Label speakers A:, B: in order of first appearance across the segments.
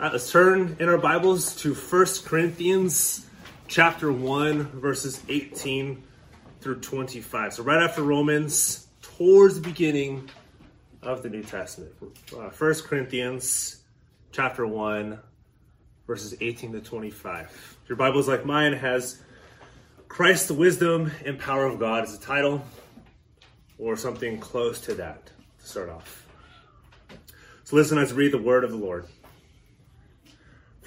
A: Uh, let's turn in our Bibles to 1 Corinthians chapter 1, verses 18 through 25. So, right after Romans, towards the beginning of the New Testament. Uh, 1 Corinthians chapter 1, verses 18 to 25. If your Bible is like mine, has Christ, the wisdom and power of God as a title, or something close to that to start off. So, listen as I read the word of the Lord.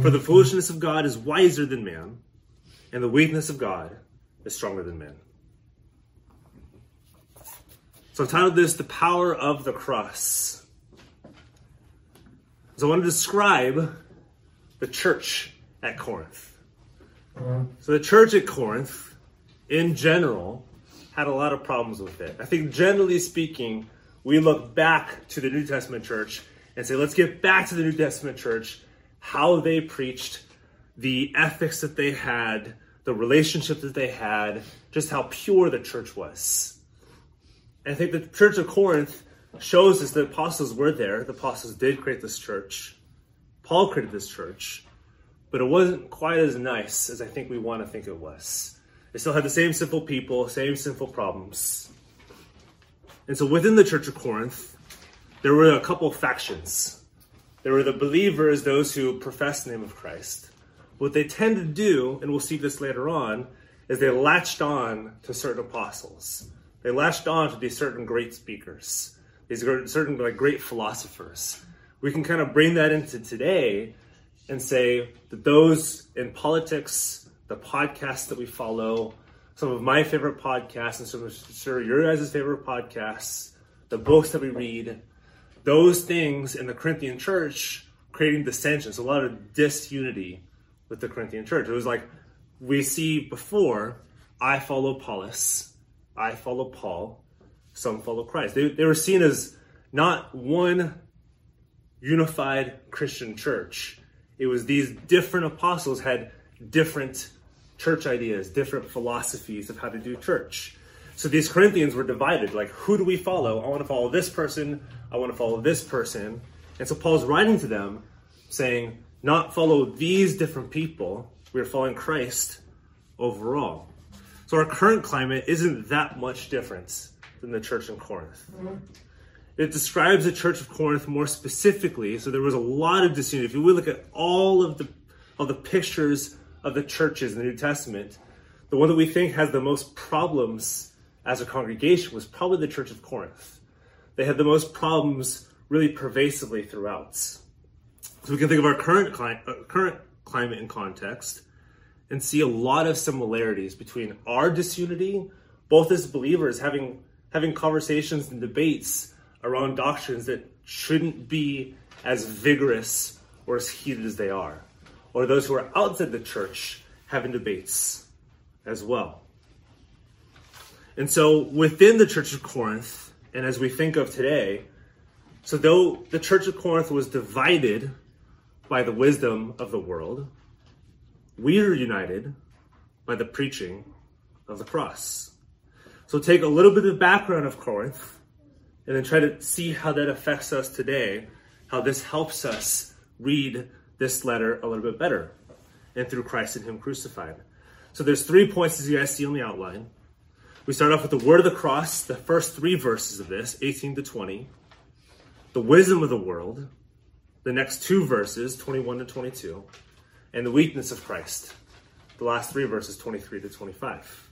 A: for the foolishness of God is wiser than man, and the weakness of God is stronger than man. So I've titled this The Power of the Cross. So I want to describe the church at Corinth. So the church at Corinth, in general, had a lot of problems with it. I think generally speaking, we look back to the New Testament church and say, let's get back to the New Testament church how they preached, the ethics that they had, the relationship that they had, just how pure the church was. And I think the church of Corinth shows us the apostles were there. The apostles did create this church. Paul created this church, but it wasn't quite as nice as I think we want to think it was. They still had the same sinful people, same sinful problems. And so within the church of Corinth, there were a couple factions. There were the believers, those who profess the name of Christ. What they tend to do, and we'll see this later on, is they latched on to certain apostles. They latched on to these certain great speakers, these certain like great philosophers. We can kind of bring that into today and say that those in politics, the podcasts that we follow, some of my favorite podcasts, and some of sure your guys' favorite podcasts, the books that we read, those things in the Corinthian church creating dissensions, a lot of disunity with the Corinthian church. It was like we see before, I follow Apollos, I follow Paul, some follow Christ. They, they were seen as not one unified Christian church. It was these different apostles had different church ideas, different philosophies of how to do church. So these Corinthians were divided. Like, who do we follow? I want to follow this person. I want to follow this person. And so Paul's writing to them saying, not follow these different people. We're following Christ overall. So our current climate isn't that much different than the church in Corinth. Mm-hmm. It describes the church of Corinth more specifically. So there was a lot of disunity. If you would look at all of the of the pictures of the churches in the New Testament, the one that we think has the most problems as a congregation was probably the Church of Corinth. They had the most problems really pervasively throughout. So we can think of our current, cli- uh, current climate and context and see a lot of similarities between our disunity, both as believers having, having conversations and debates around doctrines that shouldn't be as vigorous or as heated as they are, or those who are outside the church having debates as well. And so within the Church of Corinth, and as we think of today, so though the Church of Corinth was divided by the wisdom of the world, we are united by the preaching of the cross. So take a little bit of background of Corinth and then try to see how that affects us today, how this helps us read this letter a little bit better and through Christ and Him crucified. So there's three points as you guys see on the outline. We start off with the word of the cross, the first three verses of this, 18 to 20. The wisdom of the world, the next two verses, 21 to 22. and the weakness of Christ. The last three verses, 23 to 25.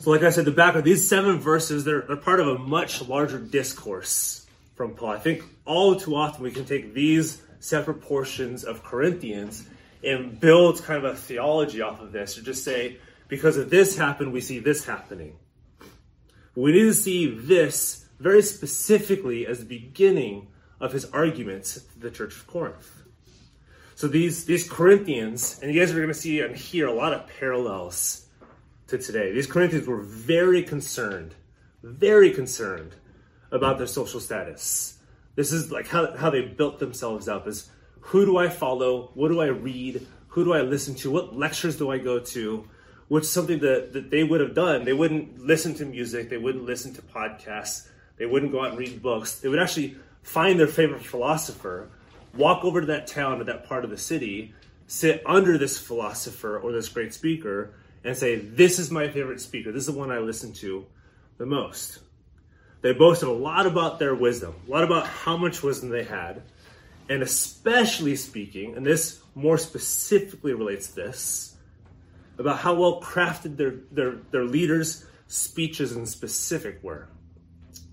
A: So, like I said, the back of these seven verses, they're, they're part of a much larger discourse from Paul. I think all too often we can take these separate portions of Corinthians and build kind of a theology off of this, or just say, because of this happened, we see this happening. We need to see this very specifically as the beginning of his arguments to the church of Corinth. So these, these Corinthians, and you guys are going to see and hear a lot of parallels to today. These Corinthians were very concerned, very concerned about their social status. This is like how, how they built themselves up is who do I follow? What do I read? Who do I listen to? What lectures do I go to? Which is something that, that they would have done. They wouldn't listen to music. They wouldn't listen to podcasts. They wouldn't go out and read books. They would actually find their favorite philosopher, walk over to that town or that part of the city, sit under this philosopher or this great speaker, and say, This is my favorite speaker. This is the one I listen to the most. They boasted a lot about their wisdom, a lot about how much wisdom they had, and especially speaking, and this more specifically relates to this, about how well crafted their, their, their leaders' speeches in specific were.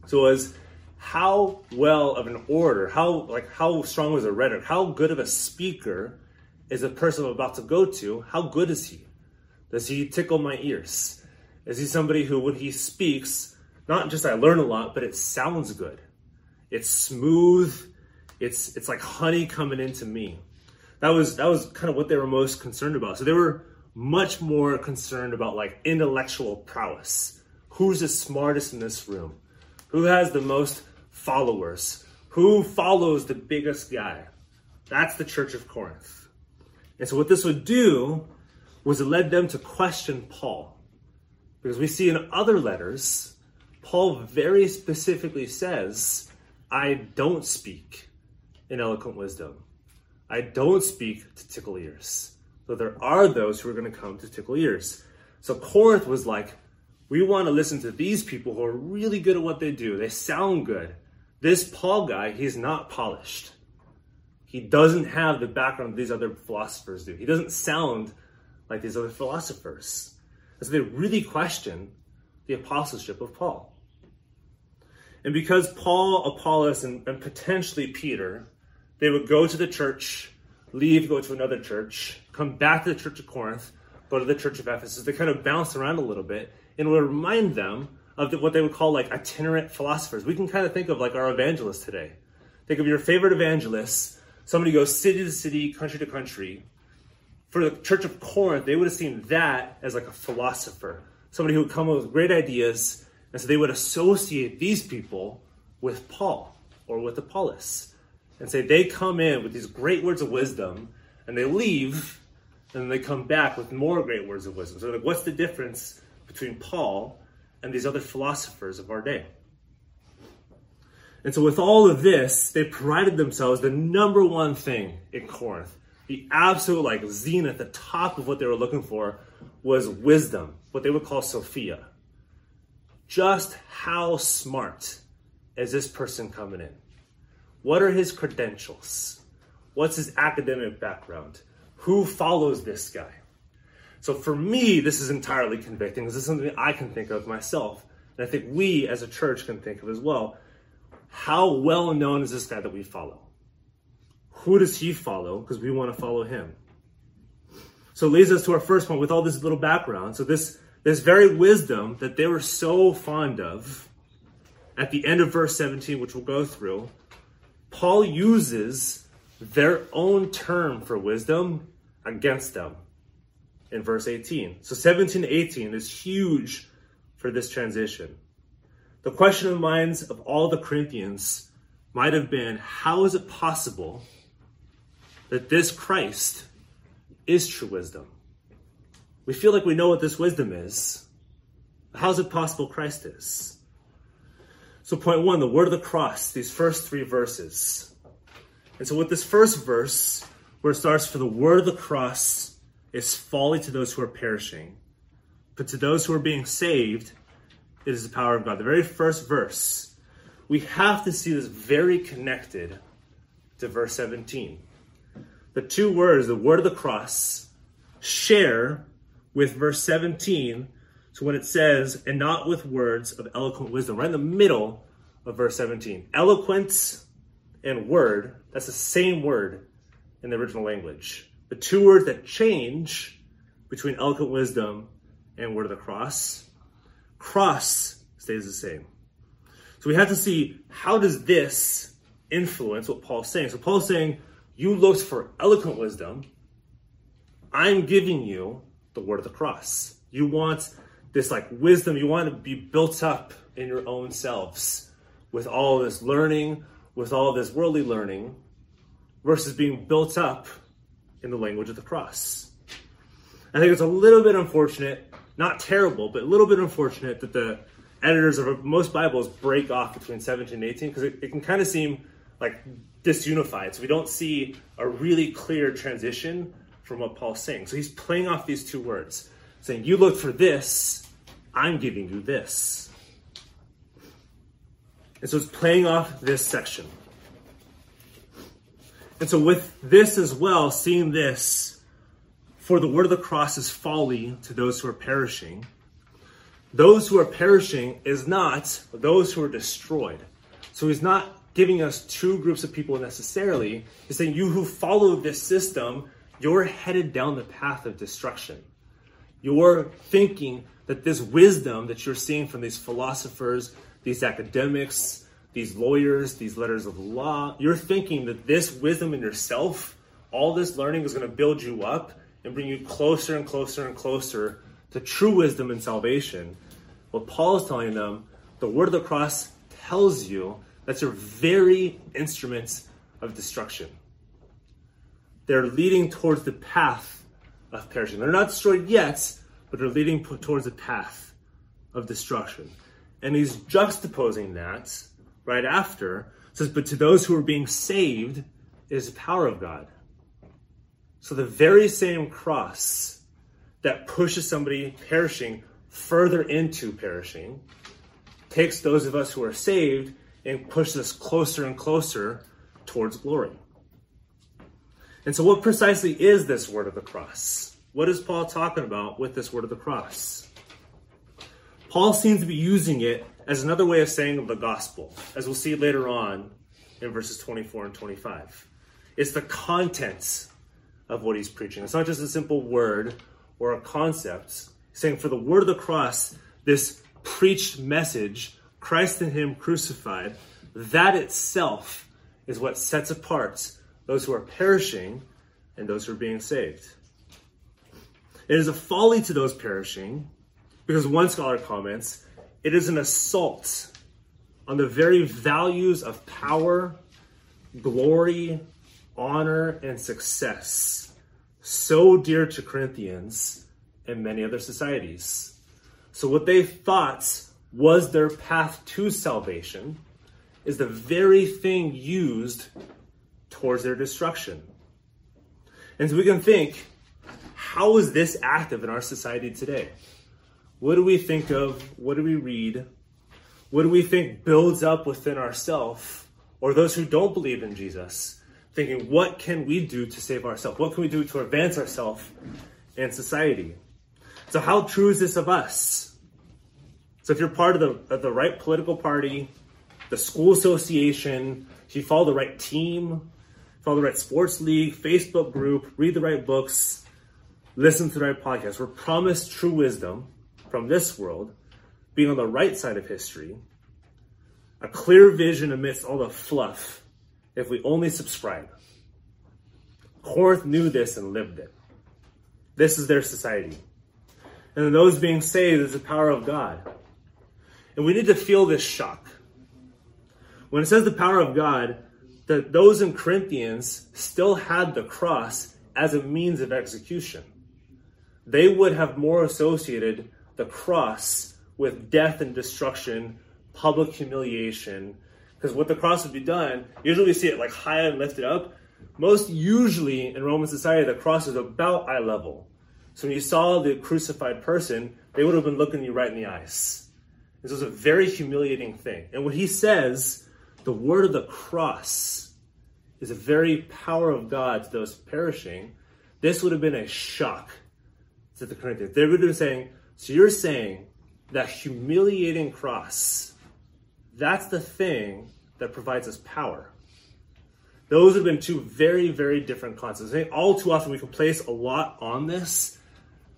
A: So as how well of an orator, how like how strong was a rhetoric, how good of a speaker is the person I'm about to go to, how good is he? Does he tickle my ears? Is he somebody who when he speaks, not just I learn a lot, but it sounds good. It's smooth. It's it's like honey coming into me. That was that was kind of what they were most concerned about. So they were much more concerned about like intellectual prowess. Who's the smartest in this room? Who has the most followers? Who follows the biggest guy? That's the church of Corinth. And so what this would do was it led them to question Paul. Because we see in other letters Paul very specifically says, I don't speak in eloquent wisdom. I don't speak to tickle ears. So there are those who are going to come to tickle ears. So Corinth was like, we want to listen to these people who are really good at what they do. They sound good. This Paul guy, he's not polished. He doesn't have the background these other philosophers do. He doesn't sound like these other philosophers. And so they really question the apostleship of Paul. And because Paul, Apollos, and, and potentially Peter, they would go to the church, leave, go to another church, come back to the church of Corinth, go to the church of Ephesus. They kind of bounce around a little bit and would remind them of what they would call like itinerant philosophers. We can kind of think of like our evangelists today. Think of your favorite evangelists. Somebody goes city to city, country to country. For the church of Corinth, they would have seen that as like a philosopher, somebody who would come up with great ideas and so they would associate these people with Paul or with Apollos and say they come in with these great words of wisdom and they leave and they come back with more great words of wisdom. So, like, what's the difference between Paul and these other philosophers of our day? And so, with all of this, they prided themselves the number one thing in Corinth, the absolute like zenith, the top of what they were looking for was wisdom, what they would call Sophia just how smart is this person coming in? What are his credentials? What's his academic background? Who follows this guy? So for me, this is entirely convicting. This is something I can think of myself. And I think we as a church can think of as well. How well known is this guy that we follow? Who does he follow? Because we want to follow him. So it leads us to our first point with all this little background. So this this very wisdom that they were so fond of, at the end of verse 17, which we'll go through, Paul uses their own term for wisdom against them in verse 18. So 17 to 18 is huge for this transition. The question in the minds of all the Corinthians might have been how is it possible that this Christ is true wisdom? We feel like we know what this wisdom is. How is it possible Christ is? So, point one, the word of the cross, these first three verses. And so, with this first verse, where it starts, For the word of the cross is folly to those who are perishing, but to those who are being saved, it is the power of God. The very first verse, we have to see this very connected to verse 17. the two words, the word of the cross, share with verse 17. So when it says, and not with words of eloquent wisdom, right in the middle of verse 17. Eloquence and word, that's the same word in the original language. The two words that change between eloquent wisdom and word of the cross. Cross stays the same. So we have to see how does this influence what Paul's saying. So Paul's saying, you looked for eloquent wisdom. I'm giving you the word of the cross. You want this like wisdom, you want to be built up in your own selves with all this learning, with all this worldly learning, versus being built up in the language of the cross. I think it's a little bit unfortunate, not terrible, but a little bit unfortunate that the editors of most Bibles break off between 17 and 18 because it, it can kind of seem like disunified. So we don't see a really clear transition from what Paul's saying. So he's playing off these two words, saying, You look for this, I'm giving you this. And so it's playing off this section. And so with this as well, seeing this, for the word of the cross is folly to those who are perishing. Those who are perishing is not those who are destroyed. So he's not giving us two groups of people necessarily. He's saying, You who follow this system, you're headed down the path of destruction. You're thinking that this wisdom that you're seeing from these philosophers, these academics, these lawyers, these letters of law, you're thinking that this wisdom in yourself, all this learning is going to build you up and bring you closer and closer and closer to true wisdom and salvation. What Paul is telling them, the word of the cross tells you that's your very instruments of destruction. They're leading towards the path of perishing. They're not destroyed yet, but they're leading towards the path of destruction. And he's juxtaposing that right after. says, But to those who are being saved is the power of God. So the very same cross that pushes somebody perishing further into perishing takes those of us who are saved and pushes us closer and closer towards glory. And so, what precisely is this word of the cross? What is Paul talking about with this word of the cross? Paul seems to be using it as another way of saying the gospel, as we'll see later on in verses 24 and 25. It's the contents of what he's preaching. It's not just a simple word or a concept. Saying, for the word of the cross, this preached message Christ and Him crucified, that itself is what sets apart those who are perishing and those who are being saved. It is a folly to those perishing because one scholar comments, it is an assault on the very values of power, glory, honor, and success so dear to Corinthians and many other societies. So, what they thought was their path to salvation is the very thing used towards their destruction. And so we can think, how is this active in our society today? What do we think of? What do we read? What do we think builds up within ourselves, or those who don't believe in Jesus, thinking, what can we do to save ourselves? What can we do to advance ourselves and society? So, how true is this of us? So if you're part of the, of the right political party, the school association, if you follow the right team, follow the right sports league, Facebook group, read the right books, listen to the right podcast, we're promised true wisdom from this world, being on the right side of history, a clear vision amidst all the fluff, if we only subscribe. Corinth knew this and lived it. This is their society. And those being saved is the power of God. And we need to feel this shock. When it says the power of God, that those in Corinthians still had the cross as a means of execution. They would have more associated the cross with death and destruction, public humiliation. Because what the cross would be done, usually we see it like high and lifted up. Most usually in Roman society, the cross is about eye level. So when you saw the crucified person, they would have been looking you right in the eyes. This was a very humiliating thing. And what he says, the word of the cross is a very power of God to those perishing, this would have been a shock to the Corinthians. They would have been saying, So you're saying that humiliating cross, that's the thing that provides us power. Those have been two very, very different concepts. I think all too often we can place a lot on this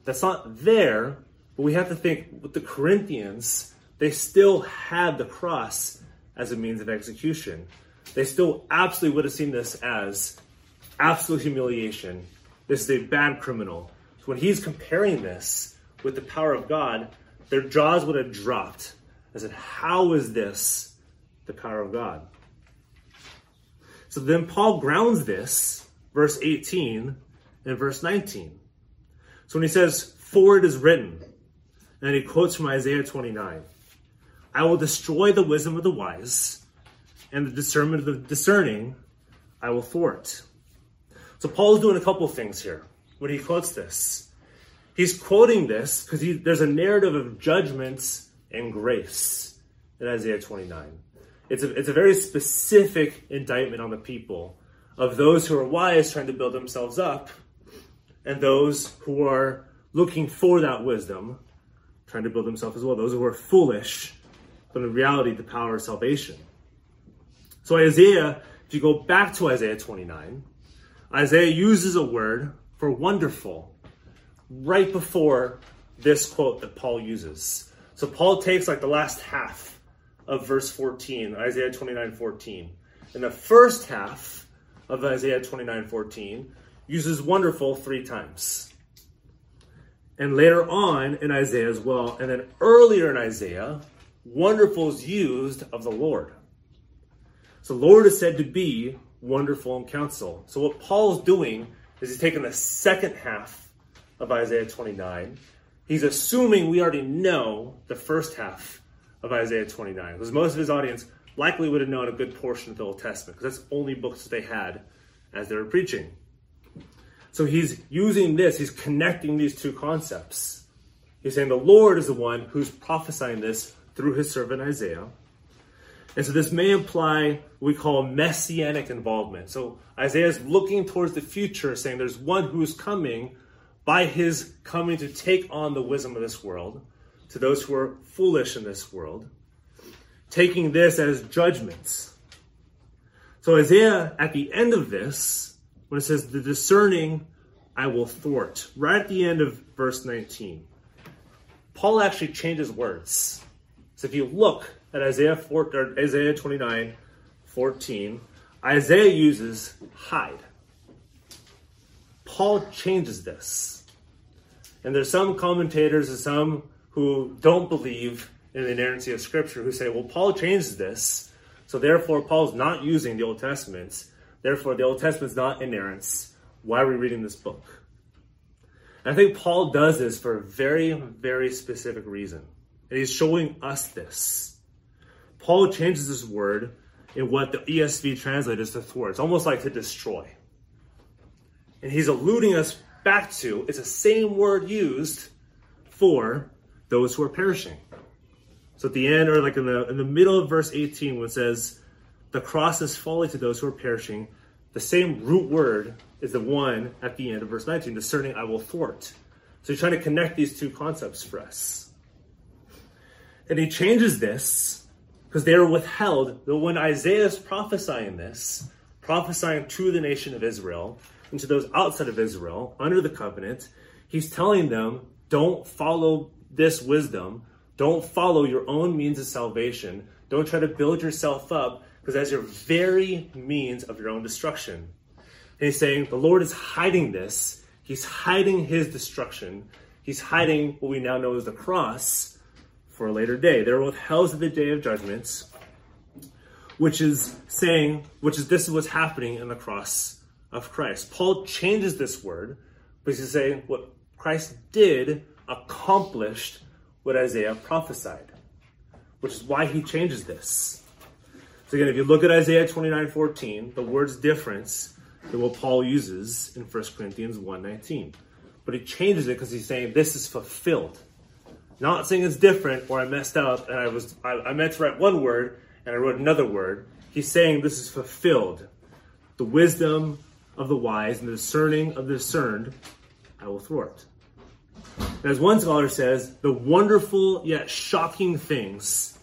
A: that's not there, but we have to think with the Corinthians, they still had the cross as a means of execution. They still absolutely would have seen this as absolute humiliation. This is a bad criminal. So when he's comparing this with the power of God, their jaws would have dropped. I said, How is this the power of God? So then Paul grounds this, verse 18 and verse 19. So when he says, For it is written, and he quotes from Isaiah 29, I will destroy the wisdom of the wise, and the discernment of the discerning I will thwart. So Paul is doing a couple things here when he quotes this. He's quoting this because there's a narrative of judgments and grace in Isaiah 29. It's a, it's a very specific indictment on the people of those who are wise trying to build themselves up and those who are looking for that wisdom trying to build themselves as well. Those who are foolish, but in reality, the power of salvation. So, Isaiah, if you go back to Isaiah 29, Isaiah uses a word for wonderful right before this quote that Paul uses. So, Paul takes like the last half of verse 14, Isaiah 29 14. And the first half of Isaiah 29 14 uses wonderful three times. And later on in Isaiah as well, and then earlier in Isaiah, wonderful is used of the Lord. So Lord is said to be wonderful in counsel. So what Paul's doing is he's taking the second half of Isaiah 29. He's assuming we already know the first half of Isaiah 29, because most of his audience likely would have known a good portion of the Old Testament, because that's only books that they had as they were preaching. So he's using this, he's connecting these two concepts. He's saying the Lord is the one who's prophesying this through his servant Isaiah. And so this may imply what we call messianic involvement. So Isaiah is looking towards the future, saying there's one who's coming by his coming to take on the wisdom of this world to those who are foolish in this world, taking this as judgments. So Isaiah, at the end of this, when it says, the discerning I will thwart, right at the end of verse 19, Paul actually changes words. So if you look at Isaiah, 4, Isaiah 29, 14, Isaiah uses hide. Paul changes this. And there's some commentators and some who don't believe in the inerrancy of Scripture who say, well, Paul changes this, so therefore Paul's not using the Old Testament. Therefore, the Old Testament's not inerrant. Why are we reading this book? And I think Paul does this for a very, very specific reason. And he's showing us this. Paul changes this word in what the ESV translates to thwart. It's almost like to destroy. And he's alluding us back to it's the same word used for those who are perishing. So at the end, or like in the in the middle of verse 18, when it says, "The cross is folly to those who are perishing," the same root word is the one at the end of verse 19, discerning I will thwart. So he's trying to connect these two concepts for us. And he changes this because they are withheld. But when Isaiah is prophesying this, prophesying to the nation of Israel and to those outside of Israel under the covenant, he's telling them, don't follow this wisdom. Don't follow your own means of salvation. Don't try to build yourself up because that's your very means of your own destruction. And he's saying the Lord is hiding this. He's hiding his destruction. He's hiding what we now know as the cross for a later day. They're withheld to the day of judgments, which is saying, which is this is what's happening in the cross of Christ. Paul changes this word because he's saying what Christ did accomplished what Isaiah prophesied, which is why he changes this. So again, if you look at Isaiah 29 14, the word's difference than what Paul uses in 1 Corinthians 1 19. But he changes it because he's saying this is fulfilled. Not saying it's different or I messed up and I was I, I meant to write one word and I wrote another word. He's saying this is fulfilled. the wisdom of the wise and the discerning of the discerned I will thwart. As one scholar says, the wonderful yet shocking things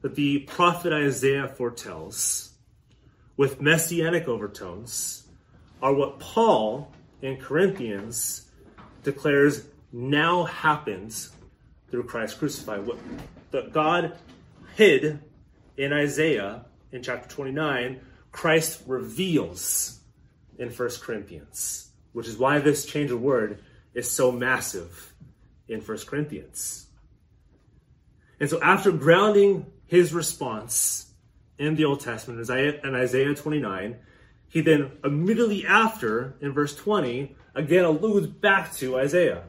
A: that the prophet Isaiah foretells with messianic overtones are what Paul in Corinthians declares now happens through Christ crucified. What God hid in Isaiah in chapter 29, Christ reveals in 1 Corinthians, which is why this change of word is so massive in 1 Corinthians. And so after grounding his response in the Old Testament in Isaiah 29, he then immediately after, in verse 20, again alludes back to Isaiah.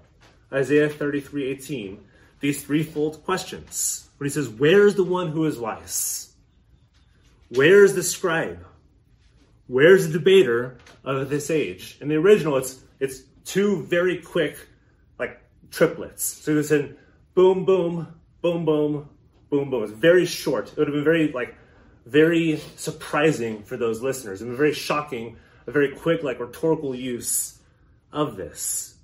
A: Isaiah 33 18, these threefold questions. When he says, Where's the one who is wise? Where's the scribe? Where's the debater of this age? In the original, it's it's two very quick, like triplets. So they in boom, boom, boom, boom, boom, boom. It's very short. It would have been very like very surprising for those listeners It would and very shocking, a very quick, like rhetorical use of this.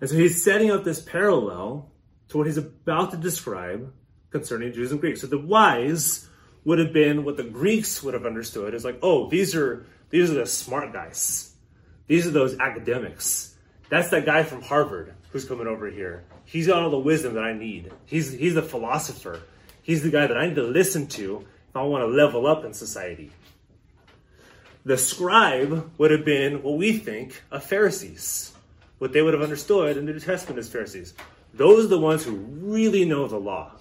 A: And so he's setting up this parallel to what he's about to describe concerning Jews and Greeks. So the wise would have been what the Greeks would have understood is like, oh, these are these are the smart guys. These are those academics. That's that guy from Harvard who's coming over here. He's got all the wisdom that I need. He's he's the philosopher. He's the guy that I need to listen to if I want to level up in society. The scribe would have been what we think of Pharisees, what they would have understood in the New Testament as Pharisees. Those are the ones who really know the law.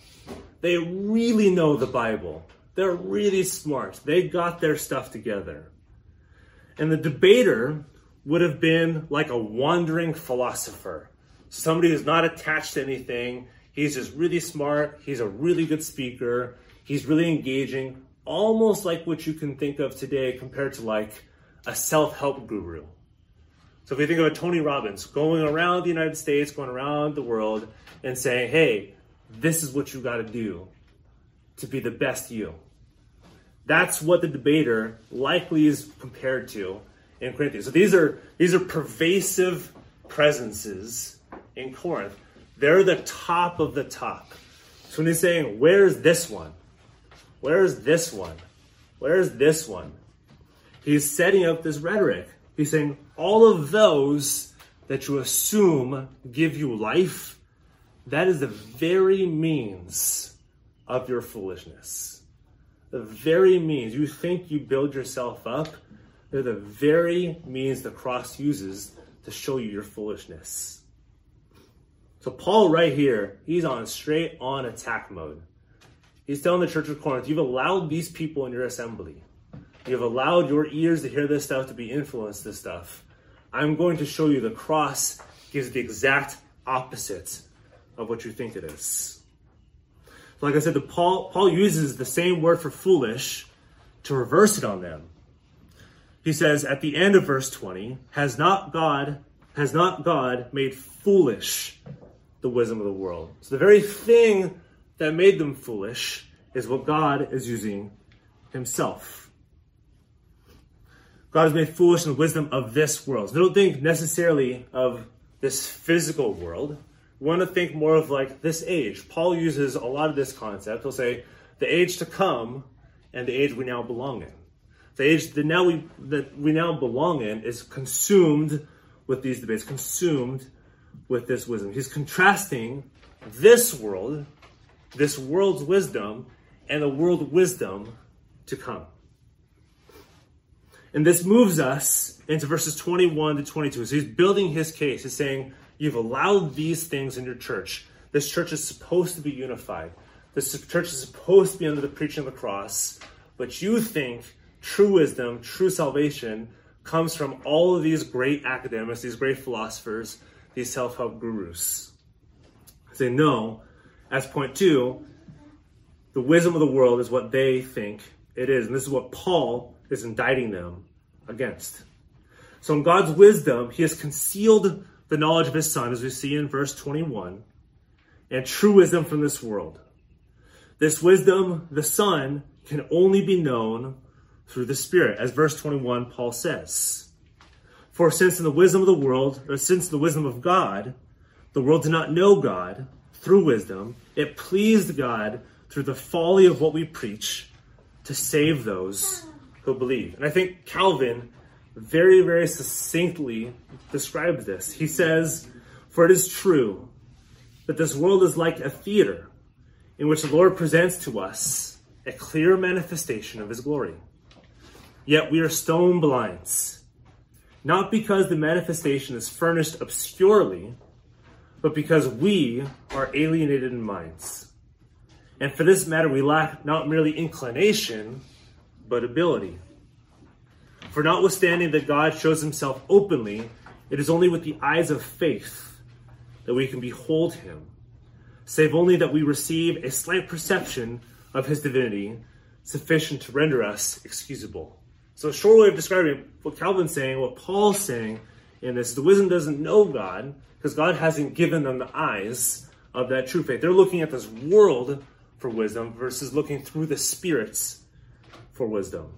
A: They really know the Bible. They're really smart. They got their stuff together. And the debater would have been like a wandering philosopher, somebody who's not attached to anything. He's just really smart. He's a really good speaker. He's really engaging, almost like what you can think of today compared to like a self help guru. So if you think of a Tony Robbins going around the United States, going around the world, and saying, hey, this is what you got to do to be the best you. That's what the debater likely is compared to in Corinthians. So these are these are pervasive presences in Corinth. They're the top of the top. So when he's saying, Where's this one? Where's this one? Where's this one? He's setting up this rhetoric. He's saying, All of those that you assume give you life, that is the very means of your foolishness. The very means. You think you build yourself up, they're the very means the cross uses to show you your foolishness. So, Paul, right here, he's on straight on attack mode. He's telling the church of Corinth, you've allowed these people in your assembly. You've allowed your ears to hear this stuff, to be influenced this stuff. I'm going to show you the cross gives the exact opposite of what you think it is. Like I said, the Paul, Paul uses the same word for foolish to reverse it on them he says at the end of verse 20, has not God has not God made foolish the wisdom of the world? So the very thing that made them foolish is what God is using himself. God has made foolish in the wisdom of this world. So don't think necessarily of this physical world. Want to think more of like this age. Paul uses a lot of this concept. He'll say the age to come and the age we now belong in. The age that now we that we now belong in is consumed with these debates, consumed with this wisdom. He's contrasting this world, this world's wisdom, and the world wisdom to come. And this moves us into verses 21 to 22. So he's building his case. He's saying, You've allowed these things in your church. This church is supposed to be unified. This church is supposed to be under the preaching of the cross. But you think true wisdom, true salvation comes from all of these great academics, these great philosophers, these self help gurus. I say, no, as point two, the wisdom of the world is what they think it is. And this is what Paul is indicting them against. So, in God's wisdom, he has concealed the knowledge of his son, as we see in verse 21, and true wisdom from this world. This wisdom, the son, can only be known through the Spirit. As verse 21, Paul says, For since in the wisdom of the world, or since the wisdom of God, the world did not know God through wisdom, it pleased God through the folly of what we preach to save those who believe. And I think Calvin very, very succinctly describes this. He says, For it is true that this world is like a theater in which the Lord presents to us a clear manifestation of his glory. Yet we are stone blinds, not because the manifestation is furnished obscurely, but because we are alienated in minds. And for this matter, we lack not merely inclination, but ability. For notwithstanding that God shows himself openly, it is only with the eyes of faith that we can behold him, save only that we receive a slight perception of his divinity, sufficient to render us excusable. So, a short way of describing what Calvin's saying, what Paul's saying in this, the wisdom doesn't know God because God hasn't given them the eyes of that true faith. They're looking at this world for wisdom versus looking through the spirits for wisdom.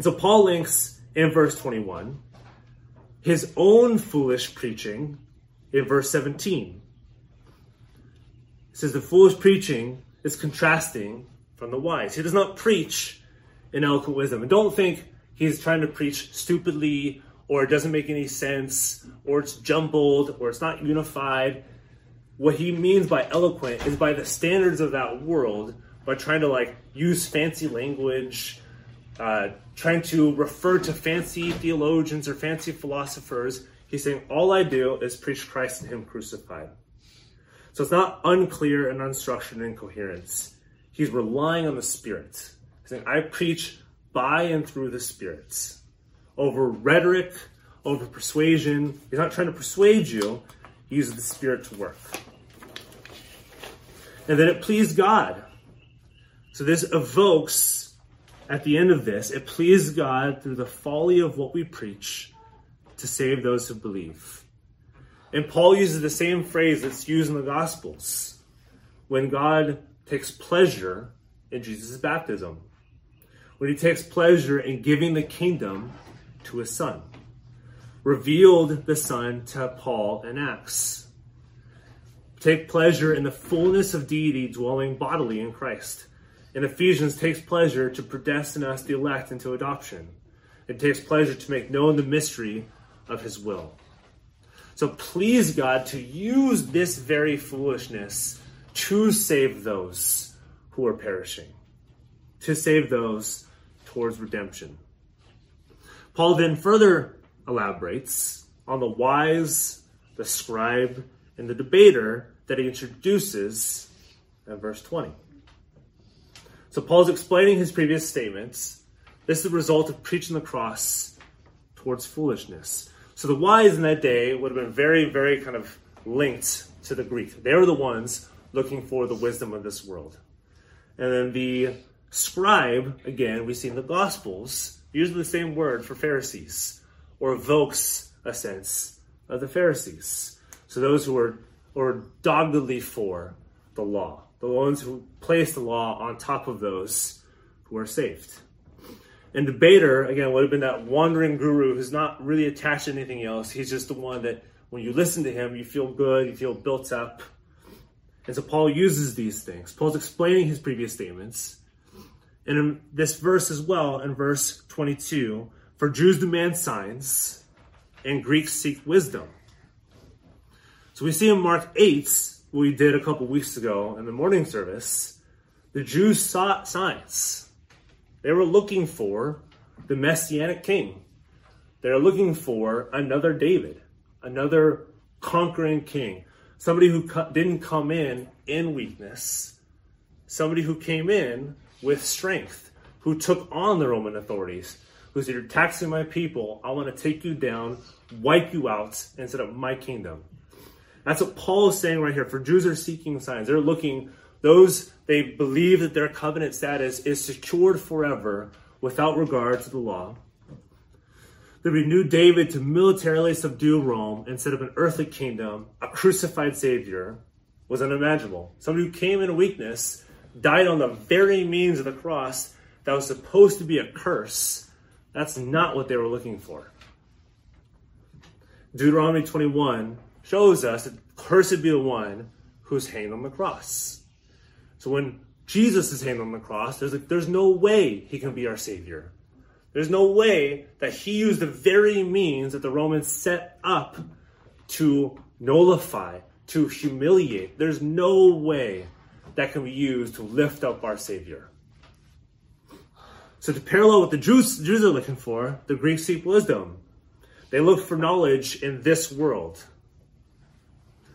A: And so Paul links in verse 21 his own foolish preaching in verse 17. He says the foolish preaching is contrasting from the wise. He does not preach in eloquent wisdom. And don't think he's trying to preach stupidly or it doesn't make any sense, or it's jumbled, or it's not unified. What he means by eloquent is by the standards of that world, by trying to like use fancy language, uh, trying to refer to fancy theologians or fancy philosophers. He's saying, All I do is preach Christ and Him crucified. So it's not unclear and unstructured and incoherence. He's relying on the Spirit. He's saying, I preach by and through the Spirits over rhetoric, over persuasion. He's not trying to persuade you, he uses the Spirit to work. And then it pleased God. So this evokes, at the end of this, it pleased God through the folly of what we preach to save those who believe. And Paul uses the same phrase that's used in the Gospels when God takes pleasure in Jesus' baptism, when he takes pleasure in giving the kingdom to his son, revealed the son to Paul in Acts. Take pleasure in the fullness of deity dwelling bodily in Christ. In Ephesians, takes pleasure to predestine us, the elect, into adoption. It takes pleasure to make known the mystery of his will. So please God to use this very foolishness to save those who are perishing, to save those towards redemption. Paul then further elaborates on the wise, the scribe, and the debater that he introduces in verse 20. So Paul's explaining his previous statements. This is the result of preaching the cross towards foolishness. So the wise in that day would have been very, very kind of linked to the Greek. They were the ones looking for the wisdom of this world. And then the scribe, again, we see in the Gospels, usually the same word for Pharisees, or evokes a sense of the Pharisees. So those who are or doggedly for the law, the ones who place the law on top of those who are saved. And the debater, again, would have been that wandering guru who's not really attached to anything else. He's just the one that when you listen to him, you feel good, you feel built up. And so Paul uses these things. Paul's explaining his previous statements and in this verse as well, in verse 22, for Jews demand signs and Greeks seek wisdom. So we see in Mark 8, what we did a couple weeks ago in the morning service, the Jews sought signs. They were looking for the messianic king. They're looking for another David, another conquering king, somebody who didn't come in in weakness, somebody who came in with strength, who took on the Roman authorities, who said, You're taxing my people. I want to take you down, wipe you out, and set up my kingdom. That's what Paul is saying right here. For Jews are seeking signs. They're looking, those they believe that their covenant status is secured forever without regard to the law. They renewed David to militarily subdue Rome set up an earthly kingdom, a crucified Savior, was unimaginable. Somebody who came in weakness died on the very means of the cross that was supposed to be a curse, that's not what they were looking for. Deuteronomy 21 shows us that cursed be the one who's hanged on the cross. So when Jesus is hanged on the cross, there's, like, there's no way he can be our Savior. There's no way that he used the very means that the Romans set up to nullify, to humiliate. There's no way that can be used to lift up our Savior. So to parallel what the Jews, Jews are looking for, the Greeks seek wisdom. They look for knowledge in this world.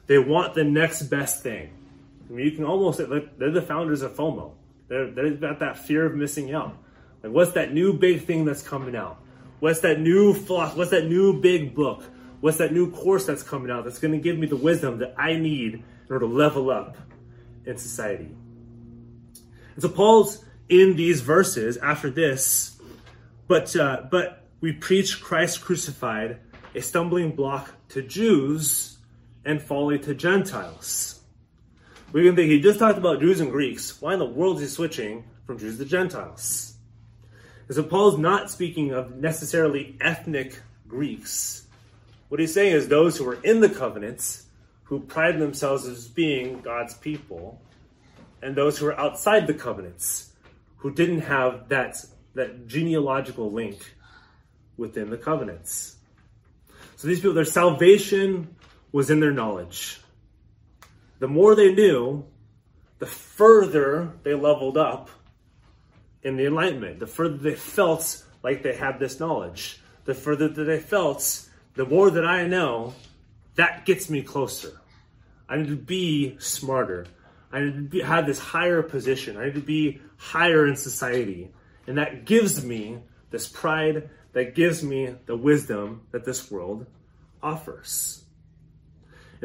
A: They want the next best thing. I mean, you can almost they're the founders of FOMO. They're, they've got that fear of missing out. Like, what's that new big thing that's coming out? What's that new flock? What's that new big book? What's that new course that's coming out that's going to give me the wisdom that I need in order to level up in society? And so Paul's in these verses after this, but uh, but we preach Christ crucified, a stumbling block to Jews and folly to Gentiles. We can think he just talked about Jews and Greeks. Why in the world is he switching from Jews to Gentiles? And so Paul's not speaking of necessarily ethnic Greeks. What he's saying is those who are in the covenants, who pride themselves as being God's people, and those who are outside the covenants, who didn't have that, that genealogical link within the covenants. So these people, their salvation was in their knowledge. The more they knew, the further they leveled up in the enlightenment, the further they felt like they had this knowledge, the further that they felt, the more that I know, that gets me closer. I need to be smarter. I need to be, have this higher position. I need to be higher in society. And that gives me this pride, that gives me the wisdom that this world offers.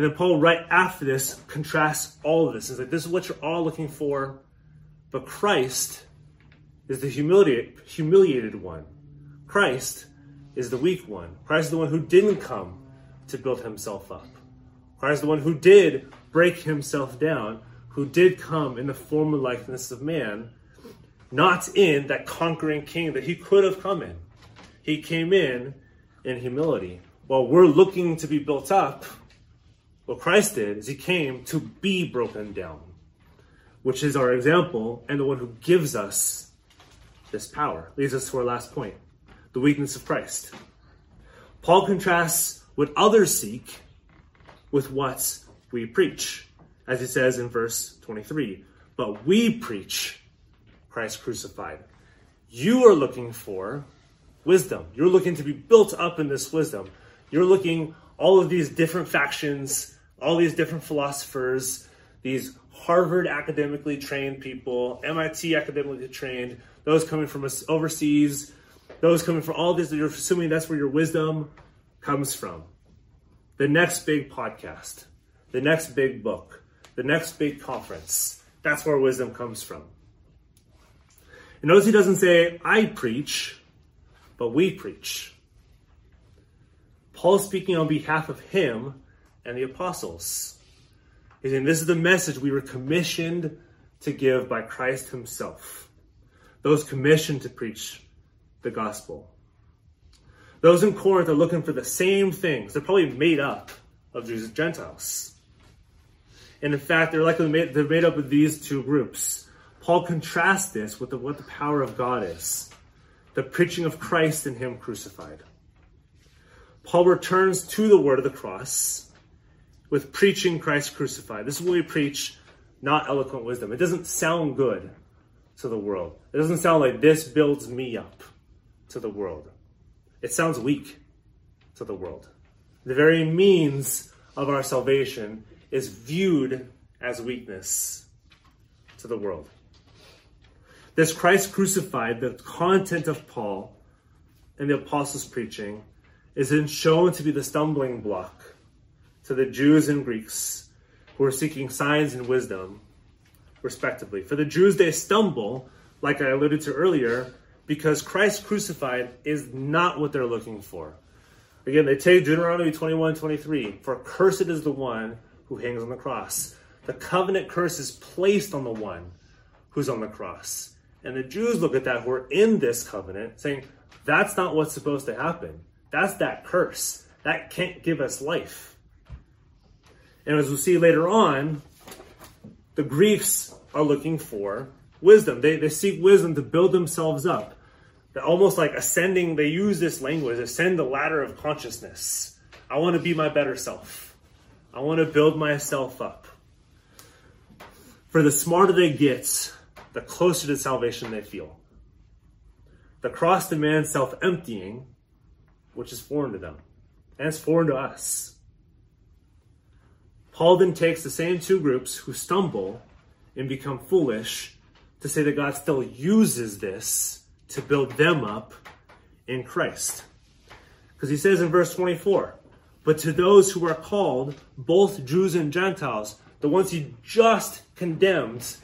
A: And then Paul, right after this, contrasts all of this. He's like, this is what you're all looking for, but Christ is the humiliated, humiliated one. Christ is the weak one. Christ is the one who didn't come to build himself up. Christ is the one who did break himself down, who did come in the form and likeness of man, not in that conquering king that he could have come in. He came in in humility. While we're looking to be built up, what Christ did is he came to be broken down, which is our example and the one who gives us this power. Leads us to our last point the weakness of Christ. Paul contrasts what others seek with what we preach, as he says in verse 23. But we preach Christ crucified. You are looking for wisdom. You're looking to be built up in this wisdom. You're looking all of these different factions, all these different philosophers, these Harvard academically trained people, MIT academically trained, those coming from overseas, those coming from all this, you're assuming that's where your wisdom comes from. The next big podcast, the next big book, the next big conference, that's where wisdom comes from. And notice he doesn't say, I preach, but we preach. Paul's speaking on behalf of him and the apostles. He's saying this is the message we were commissioned to give by Christ himself. Those commissioned to preach the gospel. Those in Corinth are looking for the same things. They're probably made up of Jews and Gentiles. And in fact, they're likely made, they're made up of these two groups. Paul contrasts this with the, what the power of God is the preaching of Christ and Him crucified. Paul returns to the word of the cross with preaching Christ crucified. This is what we preach, not eloquent wisdom. It doesn't sound good to the world. It doesn't sound like this builds me up to the world. It sounds weak to the world. The very means of our salvation is viewed as weakness to the world. This Christ crucified, the content of Paul and the apostles' preaching, is then shown to be the stumbling block to the Jews and Greeks who are seeking signs and wisdom, respectively. For the Jews, they stumble, like I alluded to earlier, because Christ crucified is not what they're looking for. Again, they take Deuteronomy 21 23, for cursed is the one who hangs on the cross. The covenant curse is placed on the one who's on the cross. And the Jews look at that who are in this covenant saying, that's not what's supposed to happen. That's that curse. That can't give us life. And as we'll see later on, the Greeks are looking for wisdom. They, they seek wisdom to build themselves up. They're almost like ascending, they use this language, ascend the ladder of consciousness. I want to be my better self. I want to build myself up. For the smarter they get, the closer to salvation they feel. The cross demands self emptying, which is foreign to them, and it's foreign to us. Paul then takes the same two groups who stumble and become foolish to say that God still uses this to build them up in Christ. Because he says in verse 24, but to those who are called, both Jews and Gentiles, the ones he just condemned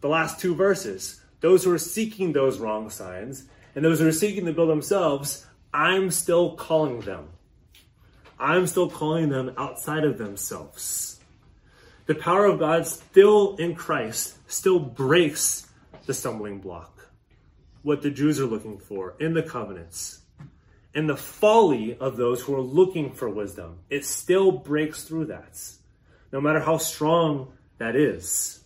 A: the last two verses, those who are seeking those wrong signs, and those who are seeking to build themselves, I'm still calling them. I'm still calling them outside of themselves. The power of God still in Christ still breaks the stumbling block. What the Jews are looking for in the covenants. And the folly of those who are looking for wisdom. It still breaks through that. No matter how strong that is.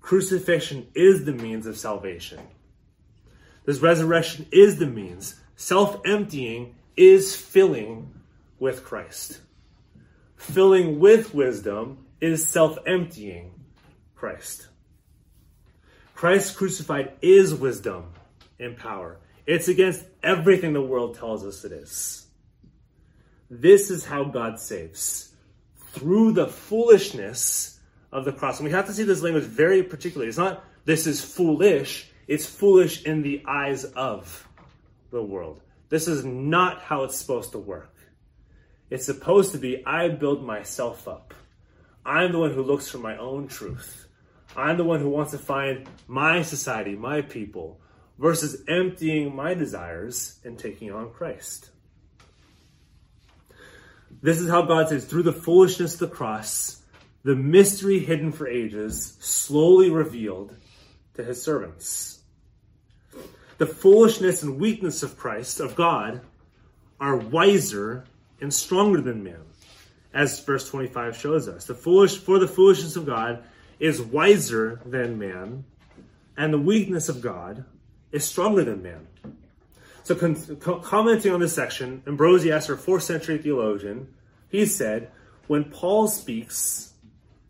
A: Crucifixion is the means of salvation. This resurrection is the means. Self emptying is filling with Christ. Filling with wisdom is self emptying Christ. Christ crucified is wisdom and power. It's against everything the world tells us it is. This is how God saves through the foolishness of the cross. And we have to see this language very particularly. It's not this is foolish, it's foolish in the eyes of the world. This is not how it's supposed to work. It's supposed to be I build myself up. I'm the one who looks for my own truth. I'm the one who wants to find my society, my people, versus emptying my desires and taking on Christ. This is how God says, through the foolishness of the cross, the mystery hidden for ages, slowly revealed to his servants. The foolishness and weakness of Christ, of God, are wiser and stronger than man, as verse 25 shows us. The foolish, for the foolishness of God is wiser than man, and the weakness of God is stronger than man. So, con- co- commenting on this section, Ambrosius, a fourth century theologian, he said, when Paul speaks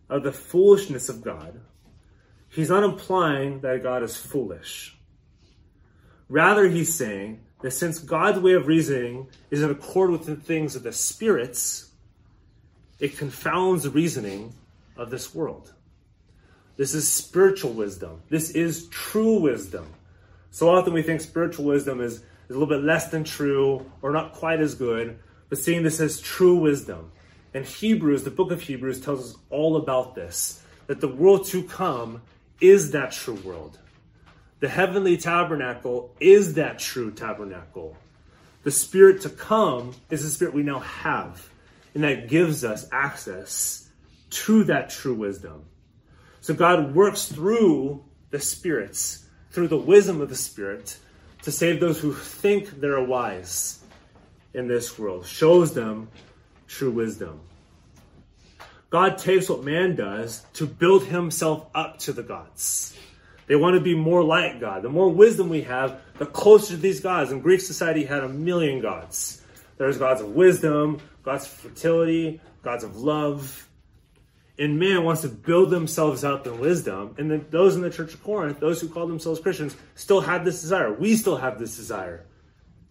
A: of the foolishness of God, he's not implying that God is foolish. Rather, he's saying that since God's way of reasoning is in accord with the things of the spirits, it confounds the reasoning of this world. This is spiritual wisdom. This is true wisdom. So often we think spiritual wisdom is, is a little bit less than true or not quite as good, but seeing this as true wisdom. And Hebrews, the book of Hebrews, tells us all about this that the world to come is that true world. The heavenly tabernacle is that true tabernacle. The spirit to come is the spirit we now have, and that gives us access to that true wisdom. So God works through the spirits, through the wisdom of the spirit, to save those who think they're wise in this world, shows them true wisdom. God takes what man does to build himself up to the gods. They want to be more like God. The more wisdom we have, the closer to these gods. And Greek society had a million gods. There's gods of wisdom, gods of fertility, gods of love, and man wants to build themselves up in wisdom. And then those in the Church of Corinth, those who call themselves Christians, still have this desire. We still have this desire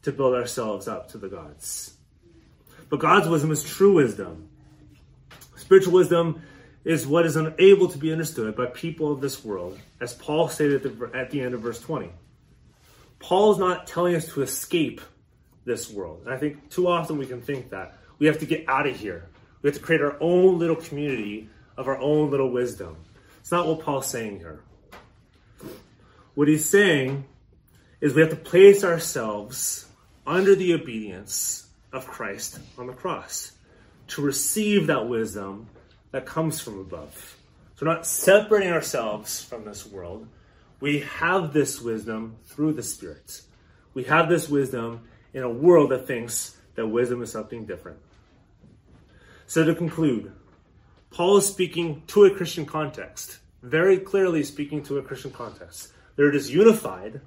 A: to build ourselves up to the gods. But God's wisdom is true wisdom. Spiritual wisdom is what is unable to be understood by people of this world, as Paul stated at the, at the end of verse 20. Paul's not telling us to escape this world. And I think too often we can think that. We have to get out of here. We have to create our own little community of our own little wisdom. It's not what Paul's saying here. What he's saying is we have to place ourselves under the obedience of Christ on the cross to receive that wisdom that comes from above. So we're not separating ourselves from this world. We have this wisdom through the Spirit. We have this wisdom in a world that thinks that wisdom is something different. So to conclude, Paul is speaking to a Christian context, very clearly speaking to a Christian context. They're disunified,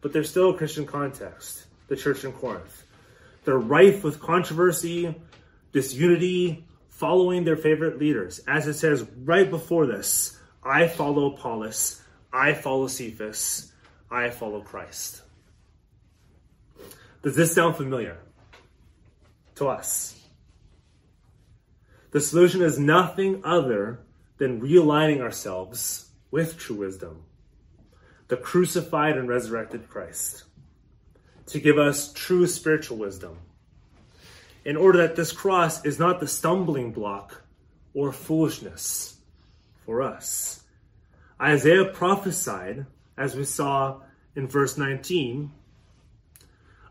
A: but they're still a Christian context, the church in Corinth. They're rife with controversy, disunity, following their favorite leaders. As it says right before this, I follow Apollos, I follow Cephas, I follow Christ. Does this sound familiar to us? The solution is nothing other than realigning ourselves with true wisdom, the crucified and resurrected Christ, to give us true spiritual wisdom, in order that this cross is not the stumbling block or foolishness for us. Isaiah prophesied, as we saw in verse 19,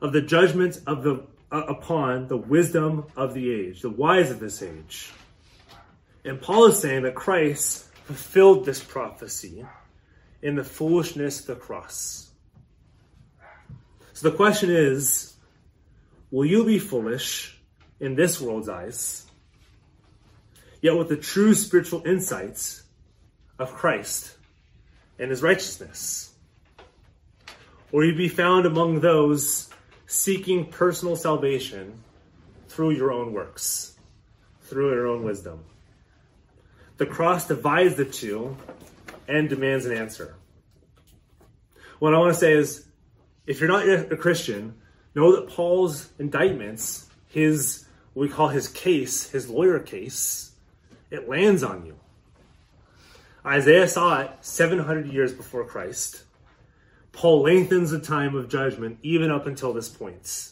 A: of the judgment of the uh, upon the wisdom of the age, the wise of this age. And Paul is saying that Christ fulfilled this prophecy in the foolishness of the cross. So the question is, will you be foolish in this world's eyes, yet with the true spiritual insights of Christ and his righteousness? Or you be found among those seeking personal salvation through your own works, through your own wisdom. The cross divides the two and demands an answer. What I want to say is if you're not a Christian, know that Paul's indictments, his what we call his case, his lawyer case, it lands on you. Isaiah saw it 700 years before Christ. Paul lengthens the time of judgment even up until this point.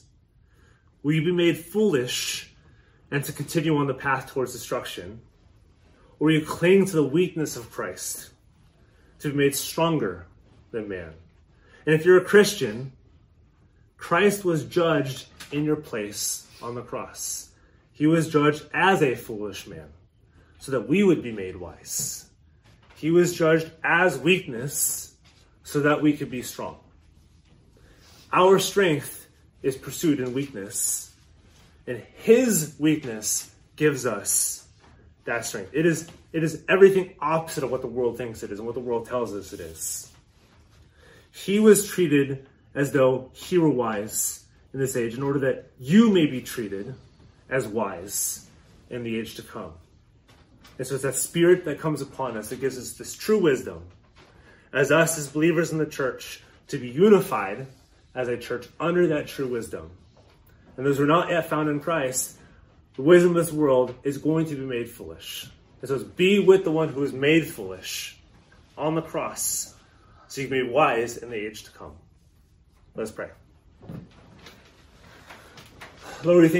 A: Will you be made foolish and to continue on the path towards destruction? Or will you cling to the weakness of Christ to be made stronger than man? And if you're a Christian, Christ was judged in your place on the cross. He was judged as a foolish man so that we would be made wise. He was judged as weakness so that we could be strong. Our strength is pursued in weakness, and His weakness gives us that strength. It is, it is everything opposite of what the world thinks it is and what the world tells us it is. He was treated as though he were wise in this age in order that you may be treated as wise in the age to come. And so it's that spirit that comes upon us that gives us this true wisdom as us as believers in the church to be unified as a church under that true wisdom. And those who are not yet found in Christ, the wisdom of this world is going to be made foolish. It says, be with the one who is made foolish on the cross, so you can be wise in the age to come. Let's pray. Lord, we thank